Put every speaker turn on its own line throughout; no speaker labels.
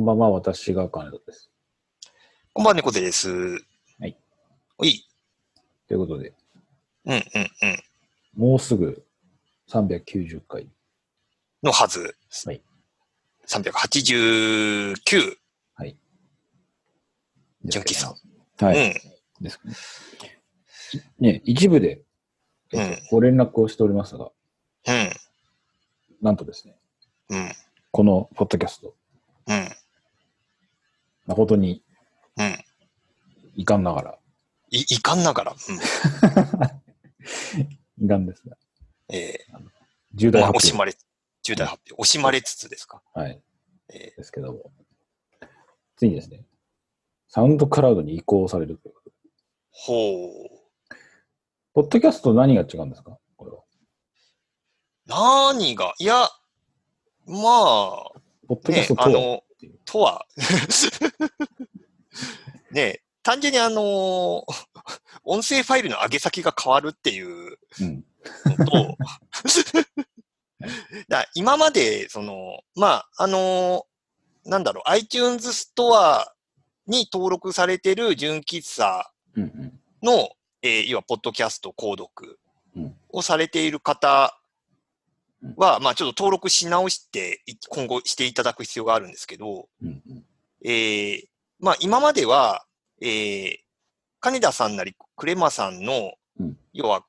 んばんは、私が金田です。
こんばんは、猫背です。
はい。
おい。
ということで、
うんうんうん。
もうすぐ390回。
のはず。
はい。
389。
はい。
純喫茶。
はい。
うん。
ですね。ね、一部で、えっとご連絡をしておりますが、
うん。
なんとですね、
うん。
このポッドキャスト、
うん。
誠に
うん。
遺憾ながら、
い、いかんながら。うん。
遺憾ですが、
え
重
ー、まあ、惜
大発表、
しまれ、重大発表。惜しまれつつですか。
はい、
え
ですけども、ついにですね、サウンドクラウドに移行されるということ
ほう。
ポッドキャスト何が違うんですか？これは。
何が、いや、まあ、
ポッドキャスト、とは、
ねあの、とは、ね単純にあの、音声ファイルの上げ先が変わるっていう
うん。
のと、だ今まで、その、まあ、あの、なんだろう、iTunes ストアに登録されてる純喫茶
うんうん。
の、えー要は、ポッドキャスト購読
うん
をされている方は、まあ、ちょっと登録し直して、い今後していただく必要があるんですけど、
うんうん。
えーまあ、今までは、えー金田さんなりクレマさんの、
うん
要は、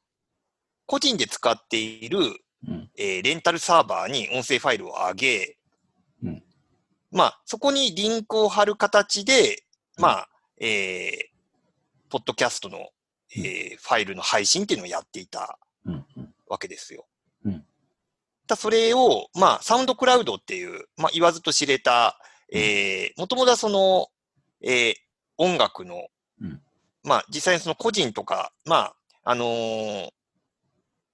個人で使っている、
うん
えーレンタルサーバーに音声ファイルを上げ、
うん
まあ、そこにリンクを貼る形で、
うん
まあ、えーポッドキャストの、えーファイルの配信っていうのをやっていた。わけですよ。
うん
だそれを、まあ、サウンドクラウドっていう、まあ、言わずと知れた、えー、もともとはその、えー音楽の、
うん
まあ、実際にその個人とか、まあ、あのー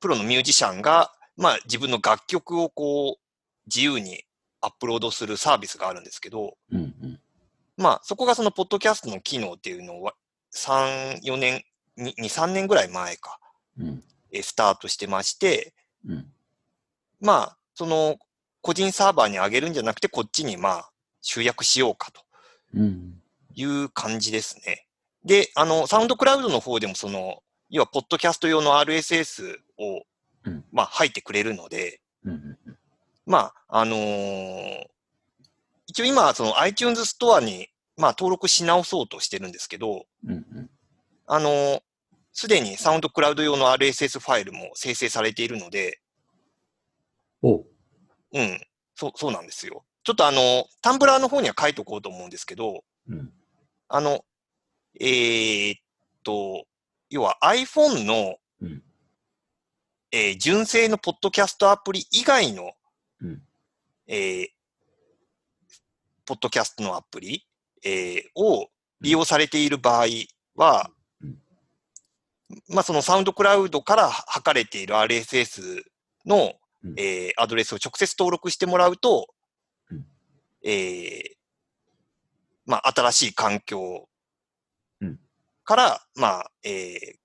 プロのミュージシャンが、まあ、自分の楽曲をこう、自由にアップロードするサービスがあるんですけど、
うんうん。
まあ、そこがそのポッドキャストの機能っていうのを、3、4年、2、3年ぐらい前か、
うん
えースタートしてまして、
うん。
まあ、その、個人サーバーに上げるんじゃなくて、こっちにまあ、集約しようかと
うん。
いう感じですね。で、あの、サウンドクラウドの方でも、その、要は、ポッドキャスト用の RSS を
うん、
まあ、入ってくれるので、
うん。
まあ、あのー一応今、その iTunes ストアに、まあ、登録し直そうとしてるんですけど。あのーすでにサウンドクラウド用の RSS ファイルも生成されているので、
おう。
うん。そう、そうなんですよ。ちょっとあの、タンブラーの方には書いとこうと思うんですけど、
うん。
あの、えーっと、要は iPhone の、
うん
えー純正のポッドキャストアプリ以外の、
うん
えーポッドキャストのアプリ、えーを利用されている場合は、
うん
まあ、そのサウンドクラウドから測れている RSS の、
うん
えーアドレスを直接登録してもらうと、
うん
えーまあ、新しい環境
うん
から、まあ、えー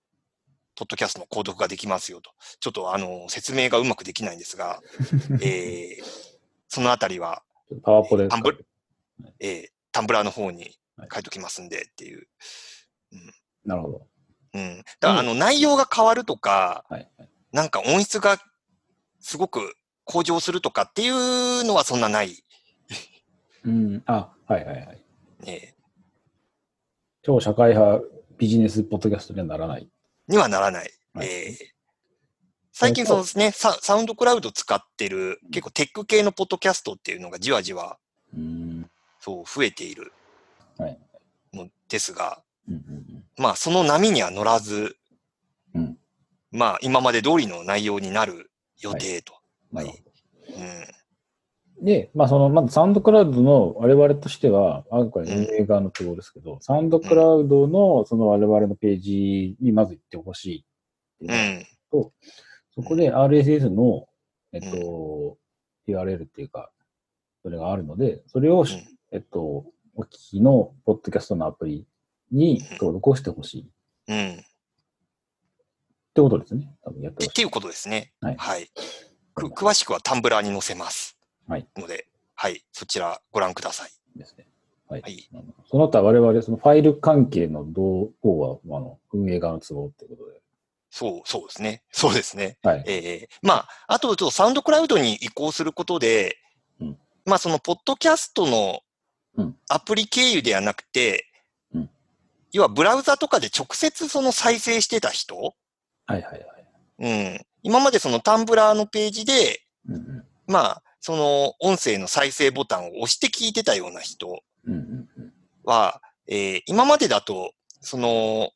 ポッドキャストの購読ができますよと。ちょっと、あの、説明がうまくできないんですが、えーそのあたりは、
パワポで
タンブえータンブラーの方に書いときますんでっていう。
なるほど。
うん。だから、あの、内容が変わるとか、
はい。はい
なんか音質がすごく向上するとかっていうのはそんなない。
うん。あ、はいはいはい。
え
超社会派ビジネスポッドキャストにはならない。
ーにはならない。
はい
えー最近そうですねサ、サウンドクラウド使ってる結構テック系のポッドキャストっていうのがじわじわ
うん。
そう増えている
はい
のですが、
うんうん
まあその波には乗らず、
うん
まあ今まで通りの内容になる予定と。
うん。なるほ
うん
ど。で、まあその、まずサウンドクラウドの我々としては、あこれ運営側の都合ですけど、サウンドクラウドのその我々のページにまず行ってほしいっていうのが
うん。
そこで RSS の、えっと、URL っていうか、それがあるので、それを、えっと、お聞きのポッドキャストのアプリに登録をしてほしいっ
うん。
てことですね。多分やって。
っていうことですね。
はい
はい。く詳しくはタンブラーに載せます。
はい。
ので、はい。そちらご覧ください。
ですね。はい。
はい
その他我々、そのファイル関係の動向は、あの、運営側の都合ってことで。
そう、そうですね。そうですね。
はい。
ええまあ、あと、ちょっとサウンドクラウドに移行することで、
うん
まあ、その、ポッドキャストの
うん
アプリ経由ではなくて、
うん
要はブラウザとかで直接その再生してた人、
はいはいはい。
うん、今までそのタンブラーのページで、
うんうん。
まあ、その音声の再生ボタンを押して聞いてたような人
うんうん
えー今までだと、その、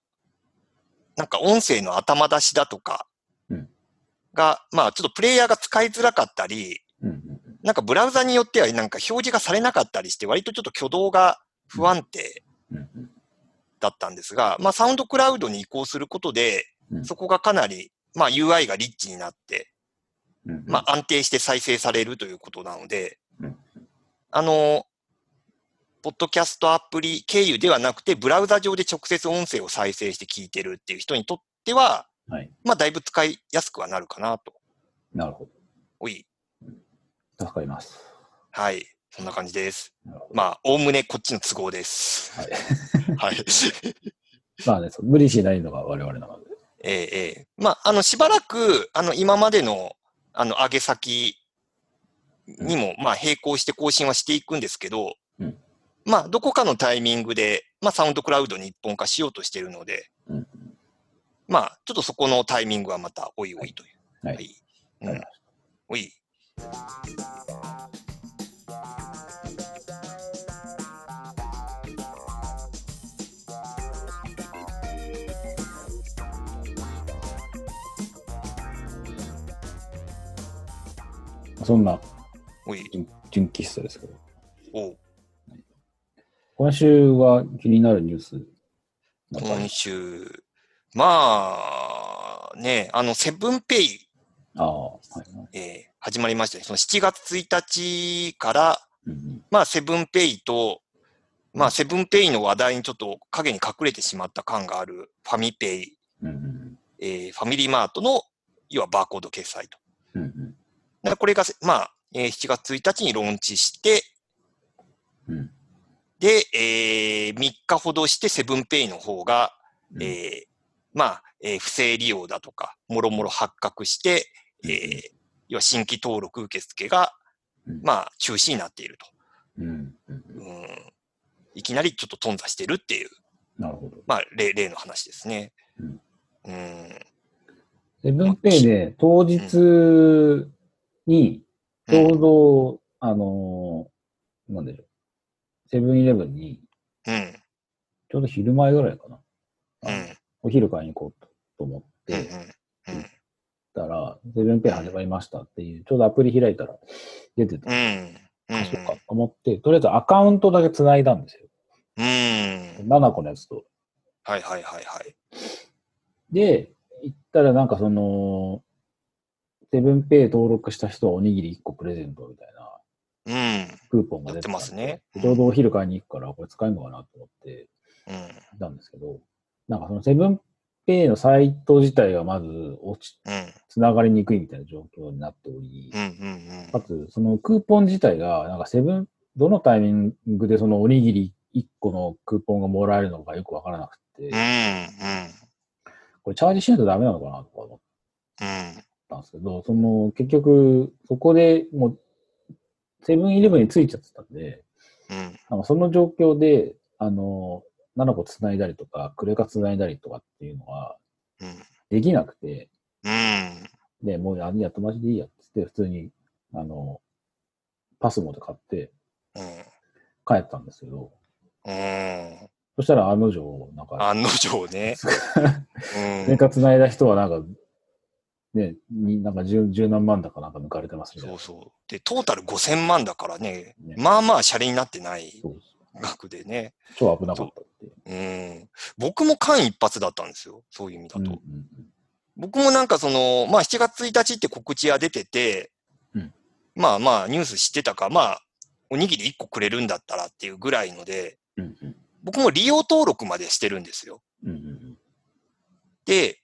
なんか音声の頭出しだとか
うん。
が、まあちょっとプレイヤーが使いづらかったり、なんかブラウザによってはなんか表示がされなかったりして、割とちょっと挙動が不安定だったんですが、まあサウンドクラウドに移行することで
う、ん
そこがかなり、まあ UI がリッチになって、
うんうん。
まあ安定して再生されるということなので
うん、
あの、ポッドキャストアプリ経由ではなくて、ブラウザ上で直接音声を再生して聞いてるっていう人にとっては、
はい。
まあだいぶ使いやすくはなるかなと。
なるほ
おい。
ど。助かります。
はい。そんな感じです。まあ、おおむねこっちの都合です。
はい。
はい。
まあね、無理しないのが我々なので。
ええええ。まあ、あの、しばらく、あの、今までの、あの、上げ先にも、まあ、並行して更新はしていくんですけど、
うん。
まあ、どこかのタイミングで、まあ、サウンドクラウドに一本化しようとしているので、
うん。
まあ、ちょっとそこのタイミングはまた、おいおいという。
はい。
うん
わかりまし
おい。
そんな。純純喫茶ですけど。今週は気になるニュース
今週、まあ、ね、あの、セブンペイ、
はい。
えー始まりましたね。その7月1日から、
うんうん
まあ、セブンペイと、まあ、セブンペイの話題にちょっと影に隠れてしまった感があるファミペイ、
うんうん
えーファミリーマートの、要はバーコード決済と。らこれが、まあ、えー7月1日にローンチして、
うん。
で、えー3日ほどしてセブンペイの方が、
うん。
えーまあ、えー不正利用だとか、もろもろ発覚して、えー要は新規登録受付が、
うん。
まあ、中止になっていると。
うん。うん。
うん。いきなりちょっと頓挫してるっていう、
なるほど。
まあ、例例の話ですね。
うん。
うん。
セブンペイで当日に、ちょうど、あのー、なんでしょう。セブンイレブンに、
うん。
ちょうど昼前ぐらいかな。
うん。
お昼買いに行こうとと思っ
うん。
て、
うん。
たら、セブンペイ始まりましたっていう、ちょうどアプリ開いたら出てた。
うん。うん。
あ、そっか、と思って、とりあえずアカウントだけ繋いだんですよ。
うん。
7個のやつと。
はいはいはいはい。
で、行ったらなんかその、セブンペイ登録した人はおにぎり1個プレゼントみたいな
うん。
クーポンが出て
ますね
ちょうどお昼買いに行くから、これ使えるのかなと思って
うん。
たんですけど、なんかそのセブンペイのサイト自体がまず落ち、
うん。
つながりにくいみたいな状況になっており。かつ、そのクーポン自体が、なんかセブン、どのタイミングでそのおにぎり1個のクーポンがもらえるのかよくわからなくて、
うん。うん。
これチャージしないとダメなのかなとか思ったんですけど、その結局、そこでもう、セブンイレブンについちゃってたんで、
うん。
なんかその状況で、あの、7個繋いだりとか、クレカ繋いだりとかっていうのは
うん。
できなくて、
うん。
で、もうや、やっとマジでいいやっつって、普通に、あの、パスモで買って
うん。
帰ったんですけど、
うん。
そしたら案の定、なんか、
案の定ね。うん。
クレカ繋いだ人はなんか、ね、になんか十十何万だかなんか抜かれてますみたいな。
そうそう。で、トータル5000万だからね、
ね
まあまあ、シャレになってない額でね。
超危なかったっていう。
うん。僕も間一髪だったんですよ。そういう意味だと。
うんうん
僕もなんかその、まあ7月1日って告知が出てて、
うん
まあまあニュース知ってたか、まあ、おにぎり1個くれるんだったらっていうぐらいので、
うんうん
僕も利用登録までしてるんですよ。
うんうんうん
で、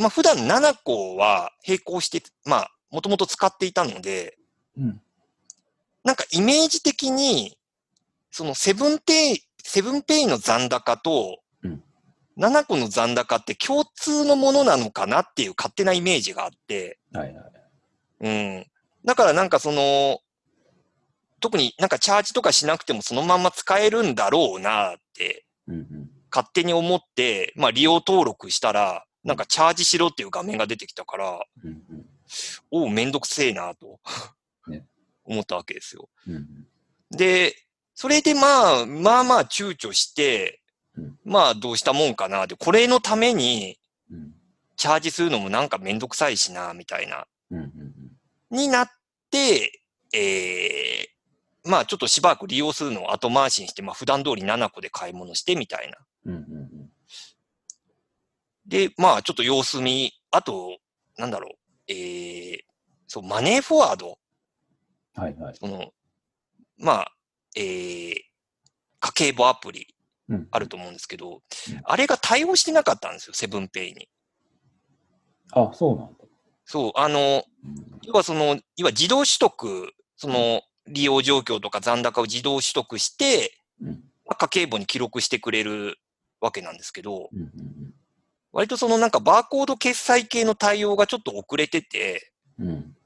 まあ普段7個は並行して、まあ、もともと使っていたので、
うん
なんかイメージ的に、そのセブンペイ、セブンペイの残高と、
うん
7個の残高って共通のものなのかなっていう勝手なイメージがあって、
はいはい。
うん。だからなんかその、特になんかチャージとかしなくてもそのまま使えるんだろうなって。勝手に思って、まあ利用登録したら、なんかチャージしろっていう画面が出てきたから、
うんうん。
おう、めんどくせえなと、
ね
思ったわけですよ。
うんうん。
で、それでまあ、まあまあ躊躇して、
うん
まあどうしたもんかなで、これのために
うん
チャージするのもなんかめんどくさいしな、みたいな、
うんうん
になって、えー、まあちょっとしばらく利用するのを後回しにして、まあ普段通り7個で買い物してみたいな。
うんうんうん
で、まあちょっと様子見、あと、なんだろう、えー、そう、マネーフォワード、
はいはい。
その、まあ、えー、家計簿アプリ
うん
あると思うんですけど、
うん
あれが対応してなかったんですよ、セブンペイに。
あ、そうなんだ。
そう、あの、要はその、要は自動取得、その、利用状況とか残高を自動取得して、
うん
まあ家計簿に記録してくれるわけなんですけど、
うんうん
割とそのなんかバーコード決済系の対応がちょっと遅れてて、
うん。うん。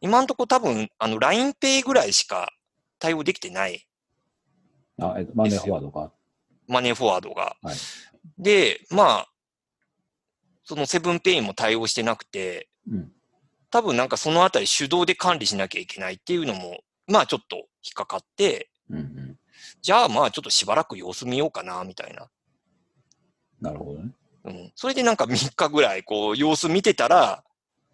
今んとこ多分、あの、LINEPay ぐらいしか対応できてない、
あ、えっと、マネーフォワードが？
マネーフォワードが。
はい
で、まあ、そのセブンペイも対応してなくて、
うん。
多分なんかそのあたり手動で管理しなきゃいけないっていうのも、まあちょっと引っかかって、
うんうん。
じゃあまあちょっとしばらく様子見ようかな、みたいな。
なるほどね。
うん。それでなんか3日ぐらいこう様子見てたら、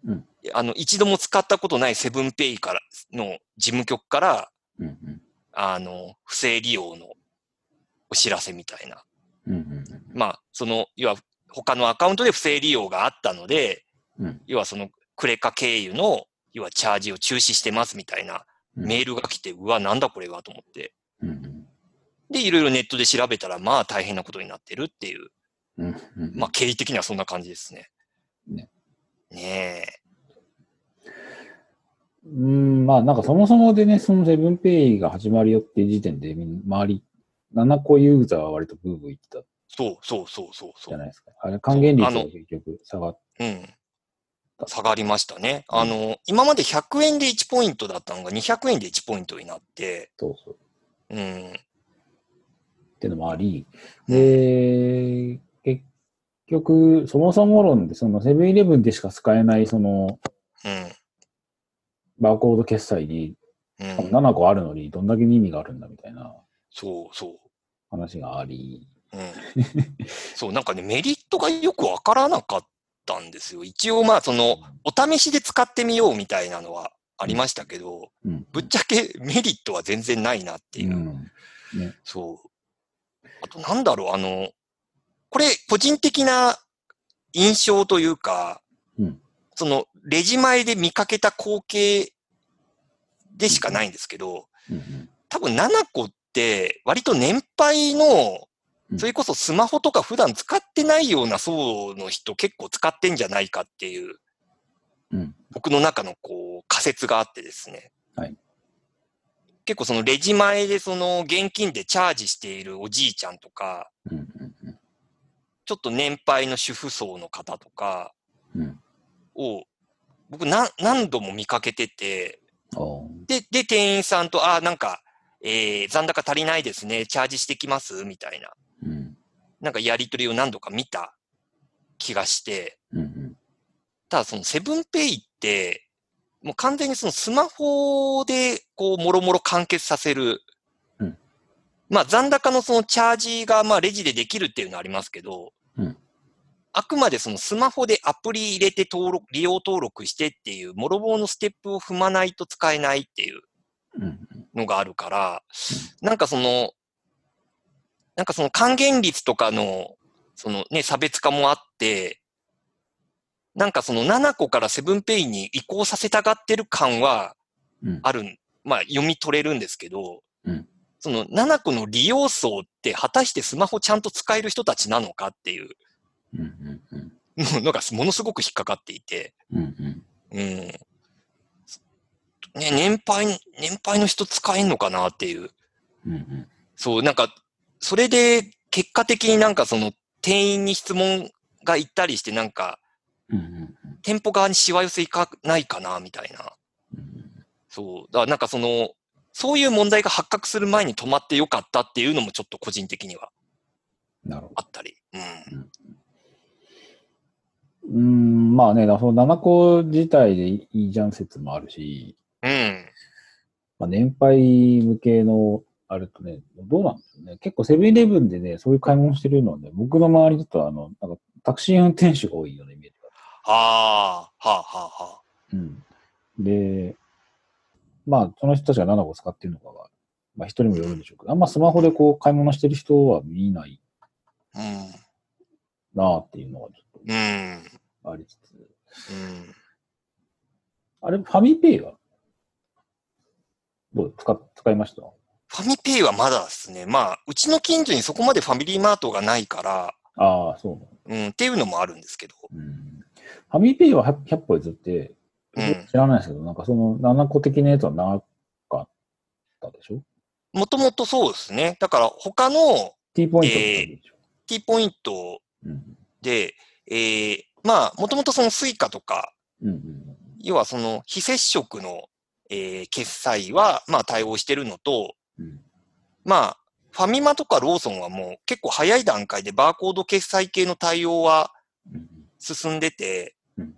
うん
あの、一度も使ったことないセブンペイからの事務局から、
うんうん。
あの、不正利用のお知らせみたいな。
うんうん
まあ、その、要は他のアカウントで不正利用があったので、
うん
要はそのクレカ経由の、要はチャージを中止してますみたいな
うん。
メールが来て、うわ、なんだこれはと思って。
うんうん。
で、いろいろネットで調べたら、まあ大変なことになってるっていう、
うんうん。
まあ経緯的にはそんな感じですね。
ね。
ね
うん、まあなんかそもそもでね、そのセブンペイが始まるよっていう時点で、周り、7個ユーザーは割とブーブー言ってた
そうそうそうそうそう。
じゃないですか。あれ、還元率が結局下がっ
うん。下がりましたね。あの、今まで100円で1ポイントだったのが200円で1ポイントになって、
そうそう。
うん。
っていうのもあり、で、結局、そもそも論で、そのセブンイレブンでしか使えない、その、
うん。
バーコード決済に、
うん。
7個あるのに、どんだけ意味があるんだみたいな
そうそう。
話があり、
うん、そう、なんかね、メリットがよくわからなかったんですよ。一応、まあ、その、お試しで使ってみようみたいなのはありましたけど、
うん。
ぶっちゃけメリットは全然ないなっていう。
うん。ね。
そう。あと、なんだろう、あの、これ、個人的な印象というか、
うん。
その、レジ前で見かけた光景でしかないんですけど、
うん
多分7個って、割と年配の
う、ん。
それこそスマホとか普段使ってないような層の人結構使ってんじゃないかっていう、
うん。
僕の中のこう仮説があってですね。
はい。
結構そのレジ前でその現金でチャージしているおじいちゃんとか、
うんうんうん
ちょっと年配の主婦層の方とか
うん。
を、僕な何度も見かけてて、で、で、店員さんと、あ、なんか、えー、残高足りないですね、チャージしてきます？みたいな、
うん。
なんかやりとりを何度か見た気がして、
うんうん。
ただそのセブンペイって、もう完全にそのスマホで、こう、もろもろ完結させる。
うん。
まあ、残高のそのチャージが、まあ、レジでできるっていうのはありますけど、
うん。
あくまでそのスマホでアプリ入れて登録、利用登録してっていう、もろもろのステップを踏まないと使えないっていうのがあるから、なんかその、なんかその還元率とかの、そのね、差別化もあって、なんかその7個からセブンペイに移行させたがってる感は
うん。
あるん、まあ読み取れるんですけど、
うん
その7個の利用層って果たしてスマホちゃんと使える人たちなのかっていうのがものすごく引っかかっていて、
うんうん
うん。ね、年配、年配の人使えんのかなっていう。
うんうん
そう、なんか、それで結果的になんかその店員に質問が行ったりしてなんか、
うんうん
店舗側にしわ寄せいかないかな、みたいな。
うん
そう。だからなんかその、そういう問題が発覚する前に止まってよかったっていうのもちょっと個人的には。あったり。うん。
うーん、まあね、その7個自体でいいじゃん説もあるし、
うん。
まあ、年配向けの、あれとね、どうなんですよね。結構セブンイレブンでね、そういう買い物してるのはね、僕の周りだと、あの、なんかタクシー運転手が多いようなイメージがあ
ああ、はあはあは
る。うん。で、まあ、その人たちが7個使ってるのかは、まあ、人にもよるんでしょうけど、あんまスマホでこう、買い物してる人は見ない
あ。うん。
なあっていうのがちょっ
うん。
とありつつ。
うん。
あれ、ファミペイは？どう？使、使いました？
ファミペイはまだですね。まあ、うちの近所にそこまでファミリーマートがないから、
ああ、そう
うん、っていうのもあるんですけど。
うんファミペイは 100, 100歩譲って、
うん
知らないですけど、なんかその7個的なやつはなかったでしょ？
もともとそうですね。だから他の
?T ポイントとかでしょ、
T ポイント
うん
で、えー、まあ、もともとそのスイカとか、
うん。うん
要はその非接触の、えー決済は、まあ対応してるのと、
うん。
まあ、ファミマとかローソンはもう結構早い段階でバーコード決済系の対応は
うん
進んでて、
うん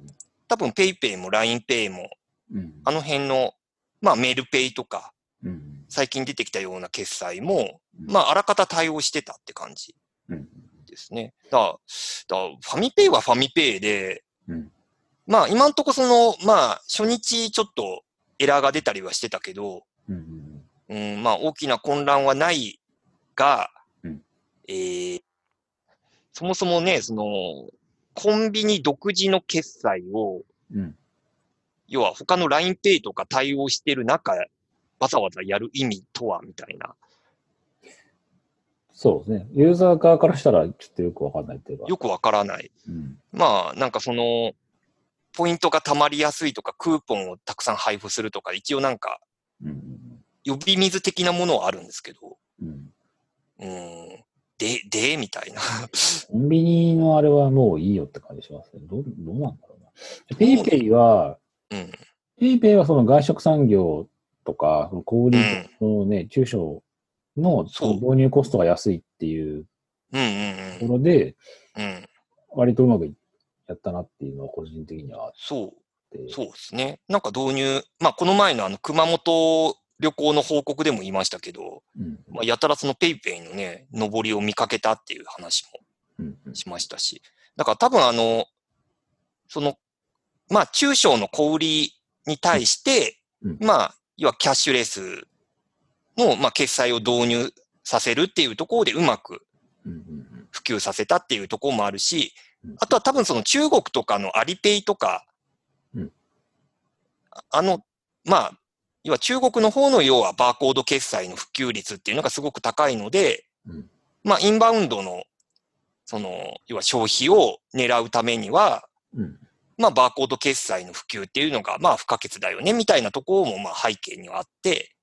多分 PayPay も LINEPay も、
うん。
あの辺の、まあメルペイとか、
うん。
最近出てきたような決済も、
うん。
まああらかた対応してたって感じ
うん。
ですね。だから、だファミペイはファミペイで、
うん。
まあ今んとこその、まあ初日ちょっとエラーが出たりはしてたけど、
うん。
うん、まあ大きな混乱はないが、
うん。
えーそもそもね、その、コンビニ独自の決済を、
うん
要は他の LINEPay とか対応してる中、わざわざやる意味とは、みたいな。
そうですね。ユーザー側からしたらちょっとよくわかんないっていうか。
よくわからない。
うん
まあ、なんかその、ポイントが貯まりやすいとか、クーポンをたくさん配布するとか、一応なんか、
うん
呼び水的なものはあるんですけど、
うん
うん、で、で、みたいな。
コンビニのあれはもういいよって感じしますね。どうどうなんだろうな。ペイペイは、
うん、
ペイペイはその外食産業とか、その小売りのね、中小の導入コストが安いっていう
うん、うん、
ところで、
うん。うん。
割とうまくやったなっていうのは個人的には
そう。
て。
そうですね。なんか導入、まあ、この前のあの、熊本旅行の報告でも言いましたけど、
うん。
まあ、やたらそのペイペイのね、上りを見かけたっていう話もしましたし。だから多分あの、その、まあ、中小の小売りに対して、
うん。
まあ、要はキャッシュレスの、まあ、決済を導入させるっていうところでうまく普及させたっていうところもあるし
うん、
あとは多分その中国とかのアリペイとか、
うん。
ああの、まあ、要は中国の方の要はバーコード決済の普及率っていうのがすごく高いので、
うん。
まあ、インバウンドの、その、要は消費を狙うためには、
うん。
まあ、バーコード決済の普及っていうのが、まあ、不可欠だよね、みたいなところも、まあ、背景にはあって、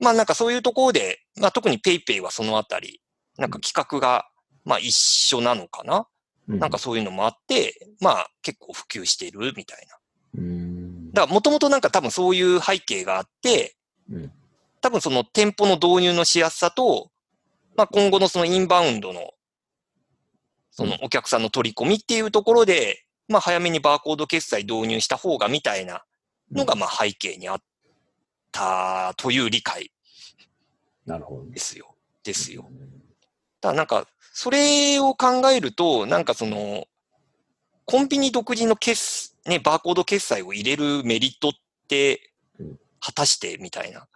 まあ、なんかそういうところで、まあ、特に PayPay はそのあたり、なんか企画が、まあ、一緒なのかな？
うん。
なんかそういうのもあって、まあ結構普及してるみたいな。
うん
だからもともとなんか多分そういう背景があって、
うん
多分その店舗の導入のしやすさと、まあ今後のそのインバウンドの、そのお客さんの取り込みっていうところで、まあ早めにバーコード決済導入した方がみたいなのがまあ背景にあったという理解
なるほどね。
ですよ。ですよ。ただなんか、それを考えると、なんかその、コンビニ独自の決、ね、バーコード決済を入れるメリットって
うん、
果たしてみたいな。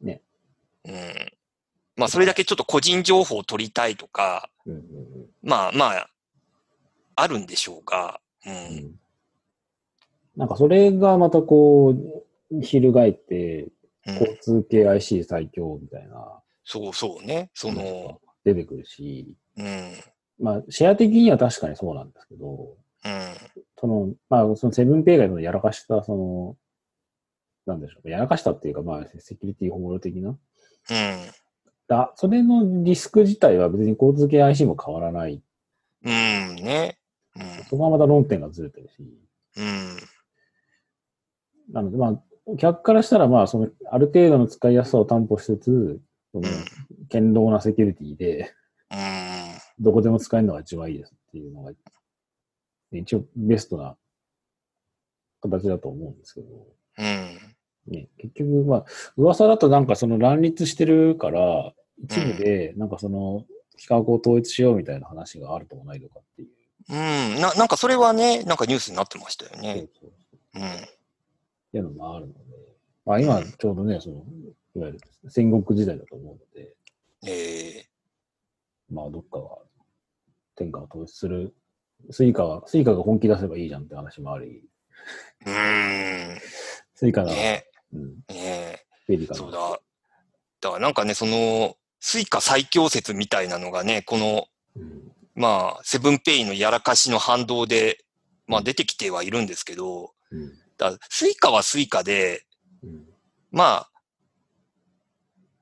ね。
うん。まあ、それだけちょっと個人情報を取りたいとか、
うんうん
まあまあ、あるんでしょうが、う。
うんんなんかそれがまたこう、翻って、
うん
交通系 IC 最強みたいな、
そうそうね。その、
出てくるし、
うん。うん。
まあ、シェア的には確かにそうなんですけど、その、まあ、そのセブンペイがやらかした、その、なんでしょう。やらかしたっていうか、まあ、セキュリティホール的な。
うん。
だそれのリスク自体は別に交通系 IC も変わらない。
うん、ね。うん。
そこはまた論点がずれてるし。
うん。
なので、まあ、お客からしたら、まあ、その、ある程度の使いやすさを担保しつつ、その、堅牢なセキュリティで、
うん。
どこでも使えるのが一番いいですっていうのが、一応ベストな形だと思うんですけど、
うん。
ね、結局、まあ、噂だとなんかその乱立してるから、一部で、なんかその、企画を統一しようみたいな話があるともないとかっていう。
うん。な、なんかそれはね、なんかニュースになってましたよ
そう
ね。
そう
うん。
っていうのもあるので、まあ今ちょうどね、その、いわゆる戦国時代だと思うので、
ええ
まあどっかは天下を統一する、スイカが、スイカが本気出せばいいじゃんって話もあり、
うーん。
スイカが、
ね
うん、
ね
フェリカが。
そうだ。だからなんかね、その、スイカ最強説みたいなのがね、この、
うん。
まあ、セブンペイのやらかしの反動で、まあ出てきてはいるんですけど、
うん。
だスイカはスイカで、
うん。
まあ、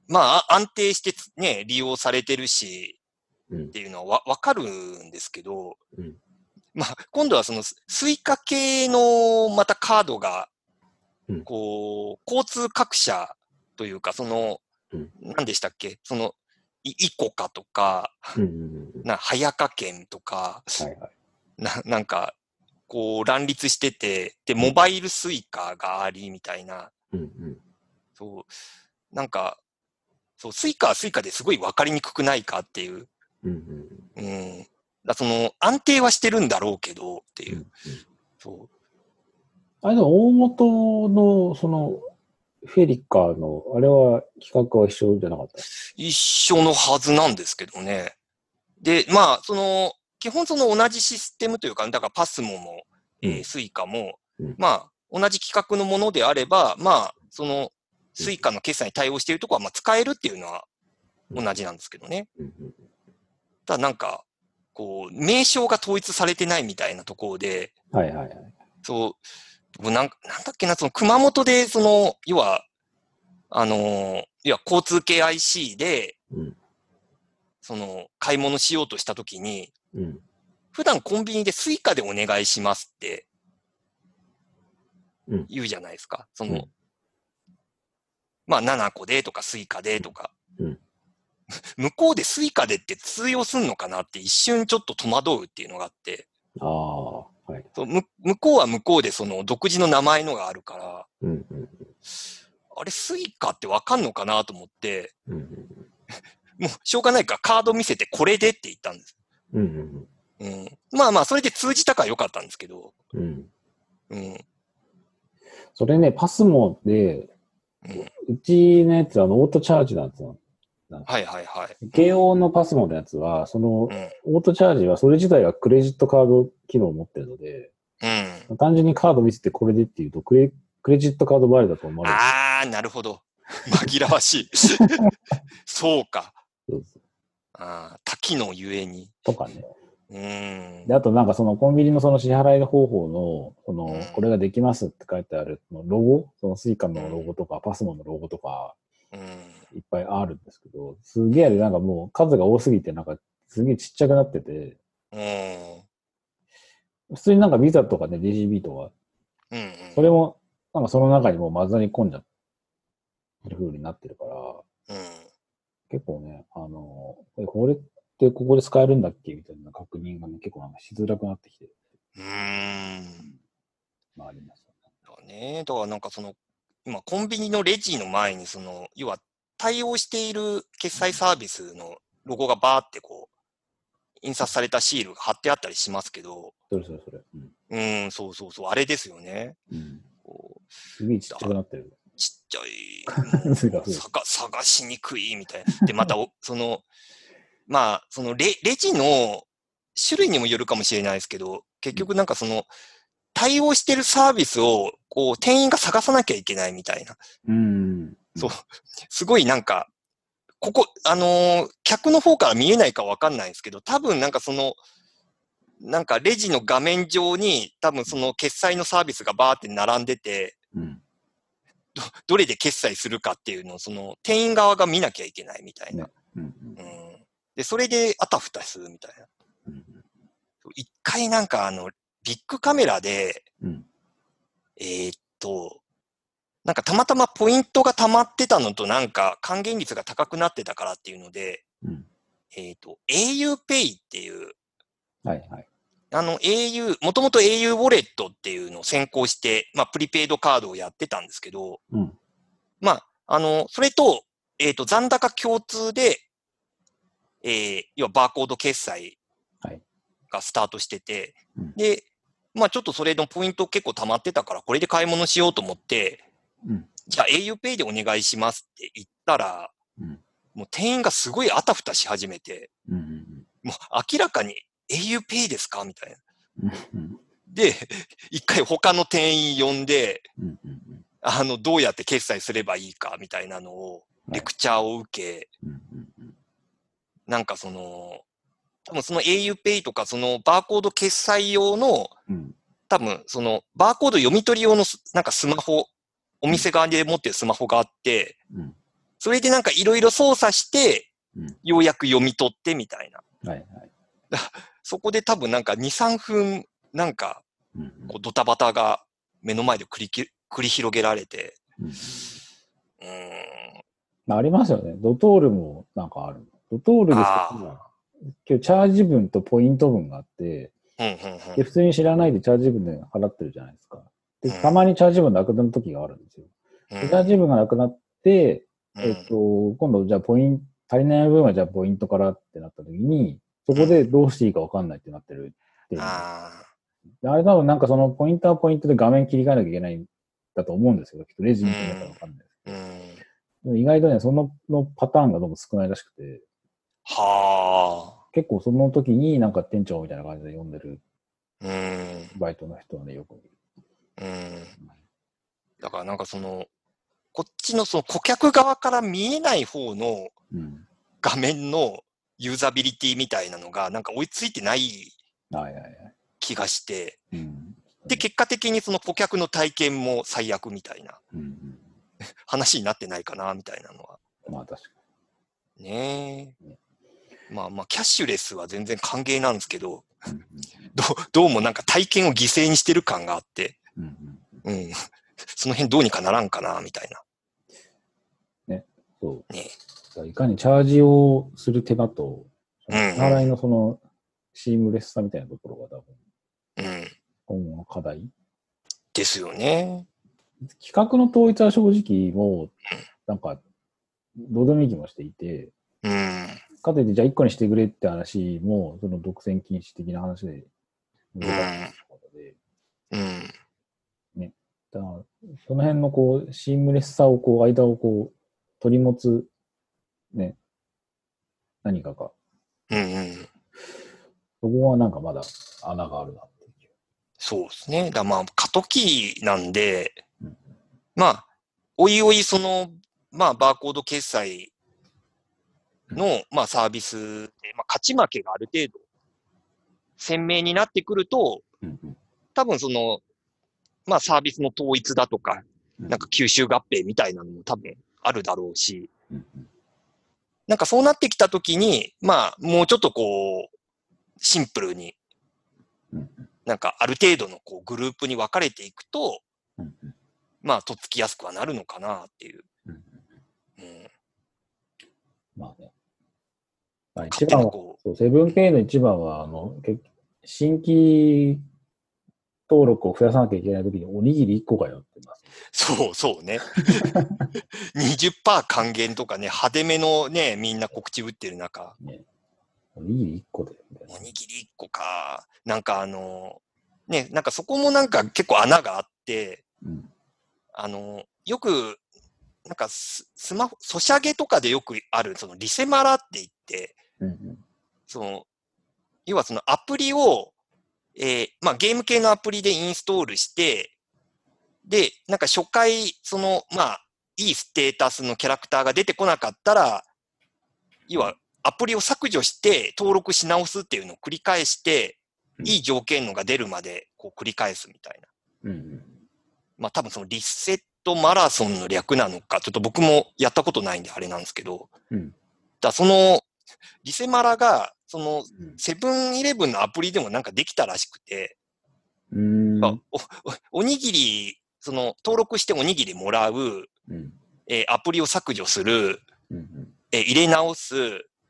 まあ、安定してつね、利用されてるし、
うん
っ。ていうのはわわかるんですけど、
うん
まあ、今度はそのススイカ系のまたカードが
うん、
こう、交通各社というか、その、
うん
何でしたっけ？その、いイコカとか。な、早川県とか。ななんか、こう、乱立してて、で、モバイルスイカがあり、みたいな、
うん。うん。
そう、なんか、そう、スイカはスイカですごい分かりにくくないかっていう、
うん。うん。
うん。だその、安定はしてるんだろうけど、っていうう、
ん。
そう。
あれでも大元の、その、フェリカの、あれは規格は一緒じゃなかった？
一緒のはずなんですけどね。で、まあ、その、基本その同じシステムというか、だからパスモも、えー
うん
スイカも、
うん
まあ、同じ規格のものであれば、まあ、その、スイカの決済に対応しているところは、まあ、使えるっていうのは同じなんですけどね。ただなんか、こう、名称が統一されてないみたいなところで、
はいはいはい。
そう、僕なんなんだっけな、その熊本で、その、要は、あのー要は交通系 IC で、
うん。
その、買い物しようとしたときに、
うん。
普段コンビニでスイカでお願いしますって
うん
言うじゃないですか。その、
うん
まあ、 nanaco でとかスイカでとか。
うん
向こうでスイカでって通用すんのかなって一瞬ちょっと戸惑うっていうのがあって、
ああ、はい。
そうむ向こうは向こうでその独自の名前のがあるから、
うん。うん。
あれスイカってわかんのかなと思って、
うん。
もうしょうがないからカード見せてこれでって言ったんです。
うん。うん。
うん。まあまあ、それで通じたからよかったんですけど、
うん。
うん。
それね、パスモで、
うん、
うちのやつはあのオートチャージなんですよ。
はいはいはい。
京王のパスモのやつは、その
うん。
オートチャージはそれ自体がクレジットカード機能を持ってるので、
うん。
単純にカード見せてこれでって言うとクレ、クレジットカード払いだと思われる。
あー、なるほど。紛らわしい。そうか。
そうそう
あー多機能ゆえに。
とかね。
うん
で、。あとなんかそのコンビニのその支払い方法の、その
うん、
これができますって書いてある、ロゴ？そのスイカのロゴとか、パスモのロゴとか、
うん。
いっぱいあるんですけど、すげえなんかもう数が多すぎて、なんかすげえちっちゃくなってて、
うん。
普通になんかビザとかね、DCB とか、
うん。
それも、なんかその中にもう混ざり込んじゃってる風になってるから、
うん。
結構ね、あの、えこれってここで使えるんだっけ？みたいな確認がね、結構なんかしづらくなってきてる、
うーん。
まあありますよね。
だね。だからなんかその、今コンビニのレジの前にその、要は対応している決済サービスのロゴがバーってこう、印刷されたシールが貼ってあったりしますけど、
それそれそれ。うん。
うん、そうそうそう、あれですよね。
うん、
こう
すげえちっちゃくなってる。
ちっちゃい 探探しにくいみたいな。で、またお、その、まあ、そのレレジの種類にもよるかもしれないですけど、結局なんかその、対応してるサービスを、こう、店員が探さなきゃいけないみたいな。
うん。
そう すごいなんか、ここ、あのー客の方から見えないかわかんないんですけど、多分なんかその、なんかレジの画面上に多分その決済のサービスがバーって並んでて、
うん。
ど、どれで決済するかっていうのを、その、店員側が見なきゃいけないみたいな。
ねうん
うん。で、それであたふたするみたいな。
うん
一回なんかあの、ビッグカメラで、
うん
えーっと、なんかたまたまポイントが溜まってたのとなんか還元率が高くなってたからっていうので、
うん
えーっと、auPay っていう、
はいはい。
あの au、もともと au ウォレットっていうのを先行して、まあプリペイドカードをやってたんですけど、
うん。
まあ、あの、それと、えーっと、残高共通で、えー、要はバーコード決済
はい
がスタートしてて、
うん
で、まあちょっとそれのポイント結構溜まってたから、これで買い物しようと思って、
うん。
じゃあ auPay でお願いしますって言ったら、
うん。
もう店員がすごいあたふたし始めて、
うんうん
もう明らかに auPay ですかみたいな。
うんうん。
で、一回他の店員呼んで、
うんうんうん。
あの、どうやって決済すればいいかみたいなのを、レクチャーを受け、なんかその、多分その auPay とかそのバーコード決済用の、
うん。
多分そのバーコード読み取り用のすなんかスマホ、お店側で持ってるスマホがあって、
うん
それでなんかいろいろ操作して、
うん
ようやく読み取ってみたいな。
はいはい。
そこで多分なんか2、3分、なんかこうドタバタが目の前で繰りき繰り広げられて、
うん
うーん、
まあ、ありますよね。ドトールもなんかある。ドトールです
あ
けど、今日チャージ分とポイント分があって、
うん、うん、
で普通に知らないでチャージ分で払ってるじゃないですか。で、
うん。
たまにチャージ分なくなる時があるんですよ。チャージ分がなくなって、
うん。
えっと、今度じゃあポイント、足りない分はじゃあポイントからってなった時に、そこでどうしていいかわかんないってなってるっていう。
あ
れ多分なんかそのポイントはポイントで画面切り替えなきゃいけないんだと思うんですけど、きっとレジ見てないからわかんないです
あ、うん。
でも意外とね、そののパターンがどうも少ないらしくて、
はあ、
結構その時になんか店長みたいな感じで呼んでる
うん、
バイトの人はね、よく見る。
うん。だからなんかその、こっちのその顧客側から見えない方の
うん。
画面のユーザビリティみたいなのがなんか追いついてない。気がして、
うん。
で、結果的にその顧客の体験も最悪みたいな。話になってないかな、みたいなのは。
まあ確か
ねえ。まあまあ、キャッシュレスは全然歓迎なんですけど、どうどうもなんか体験を犠牲にしてる感があって、
うん。
その辺どうにかならんかな、みたいな。
そう。
ね
いかにチャージをする手間と、支払いのそのシームレスさみたいなところが多分、
うん。
今後の課題。
ですよね。
企画の統一は正直もう、なんか、どうでもいい気もしていて、
うん。
かといってじゃあ1個にしてくれって話も、その独占禁止的な話で難しいことで、
うん。
だからその辺のこう、シームレスさをこう、間をこう、取り持つ、ね、何かが、
うんうん。
そこはなんかまだ穴があるなっていう。
そうですね。だまあ、過渡期なんで
うん、
まあ、おいおいその、まあ、バーコード決済の、まあ、サービスで、まあ、勝ち負けがある程度、鮮明になってくると、多分その、まあ、サービスの統一だとか、
うん。
なんか吸収合併みたいなのも多分あるだろうし、なんかそうなってきたときに、まあ、もうちょっとこう、シンプルに、
うん
なんかある程度のこうグループに分かれていくと、まあ、とっつきやすくはなるのかなっていう。
まあね。まあ、一番は、
にこ
そう、セブンペイの一番は、あの、結新規登録を増やさなきゃいけないときにおにぎり1個かよってます。
う、そうそうね。20%還元とかね、派手めのね、みんな告知打ってる中、
ね。おにぎり1個で、
おにぎり1個か。なんかあの、ね、なんかそこもなんか結構穴があって、
うん。
あの、よく、なんかススマホ、ソシャゲとかでよくある、そのリセマラって言って、
うんうん。
その、要はそのアプリを、えーまあゲーム系のアプリでインストールして、で、なんか初回、その、まあ、いいステータスのキャラクターが出てこなかったら、要はアプリを削除して登録し直すっていうのを繰り返して、
うん
いい条件のが出るまでこう繰り返すみたいな。
うんうん。
まあ多分そのリセットマラソンの略なのか、ちょっと僕もやったことないんであれなんですけど、
うん
だその、リセマラが、その、
うん
セブンイレブンのアプリでもなんかできたらしくて、
うーん。
あおおおにぎり、その、登録しておにぎりもらう、
うん。
えーアプリを削除する、
うん。
えー入れ直す、え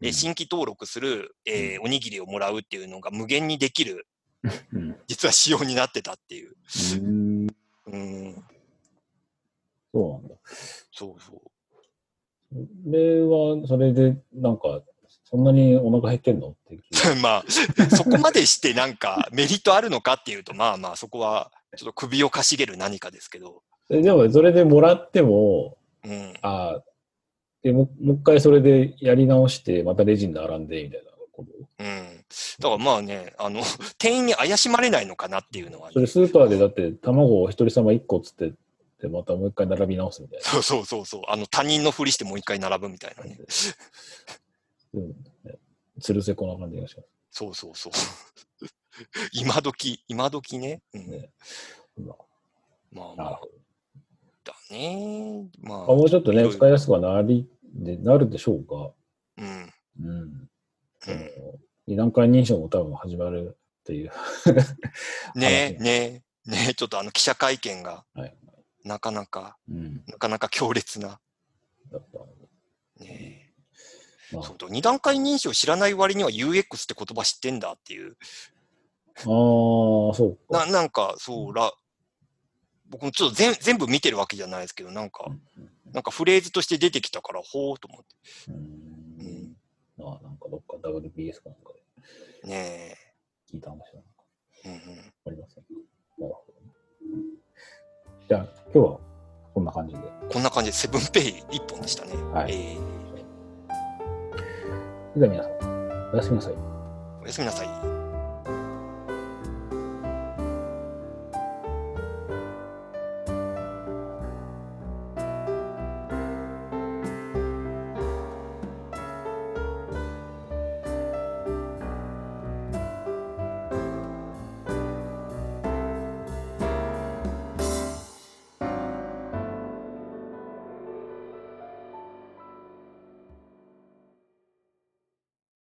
うん
ー新規登録する、えーおにぎりをもらうっていうのが無限にできる、
うん。
実は仕様になってたっていう。
うん。
うん、
そうなんだ。
そうそう。
それは、それで、なんか、そんなにお腹減ってんの？って
まあ、そこまでしてなんかメリットあるのかっていうと、まあまあそこはちょっと首をかしげる何かですけど、
えでも、それでもらっても、
うん。
ああ、でももう一回それでやり直して、またレジに並んで、みたいなこと？
うん。だからまあね、あの、店員に怪しまれないのかなっていうのは、ね、
それスーパーでだって卵を一人様一個っつって、で、またもう一回並び直すみたいな。
そうそうそうそう。あの、他人のふりしてもう一回並ぶみたいなね。
うんねつるせこな感じがします。
そうそうそう。今時、今時ね。うん、
ねま
まあ
あ、なる
まあ
ほ、ど。
だね。まあ、
まあ、もうちょっとね、使いやすくはなり、でなるでしょうが、
うん。
うん。そ
うん
段階認証も多分始まるっていう。
ね
話
ねねちょっとあの記者会見が
はい、
なかなか、
うん。
なかなか強烈な。
だっ
ね
まあ、
そうだ、二段階認証知らない割には UX って言葉知ってんだっていう。
ああ、そうか。
ななんか、そう、ら、僕もちょっと全全部見てるわけじゃないですけど、なんか
う、ん
なんかフレーズとして出てきたから、ほうと思っ
うんうんまあ、なんかどっか WBS かなんかで
て。ね
聞いた話なんか
え。うんうん。
ありませんか。なるほど。じゃあ、今日はこんな感じで。
こんな感じで、セブンペイ一本でしたね。
はい
えー
それでは皆さん、おやすみなさい。
おやすみなさい。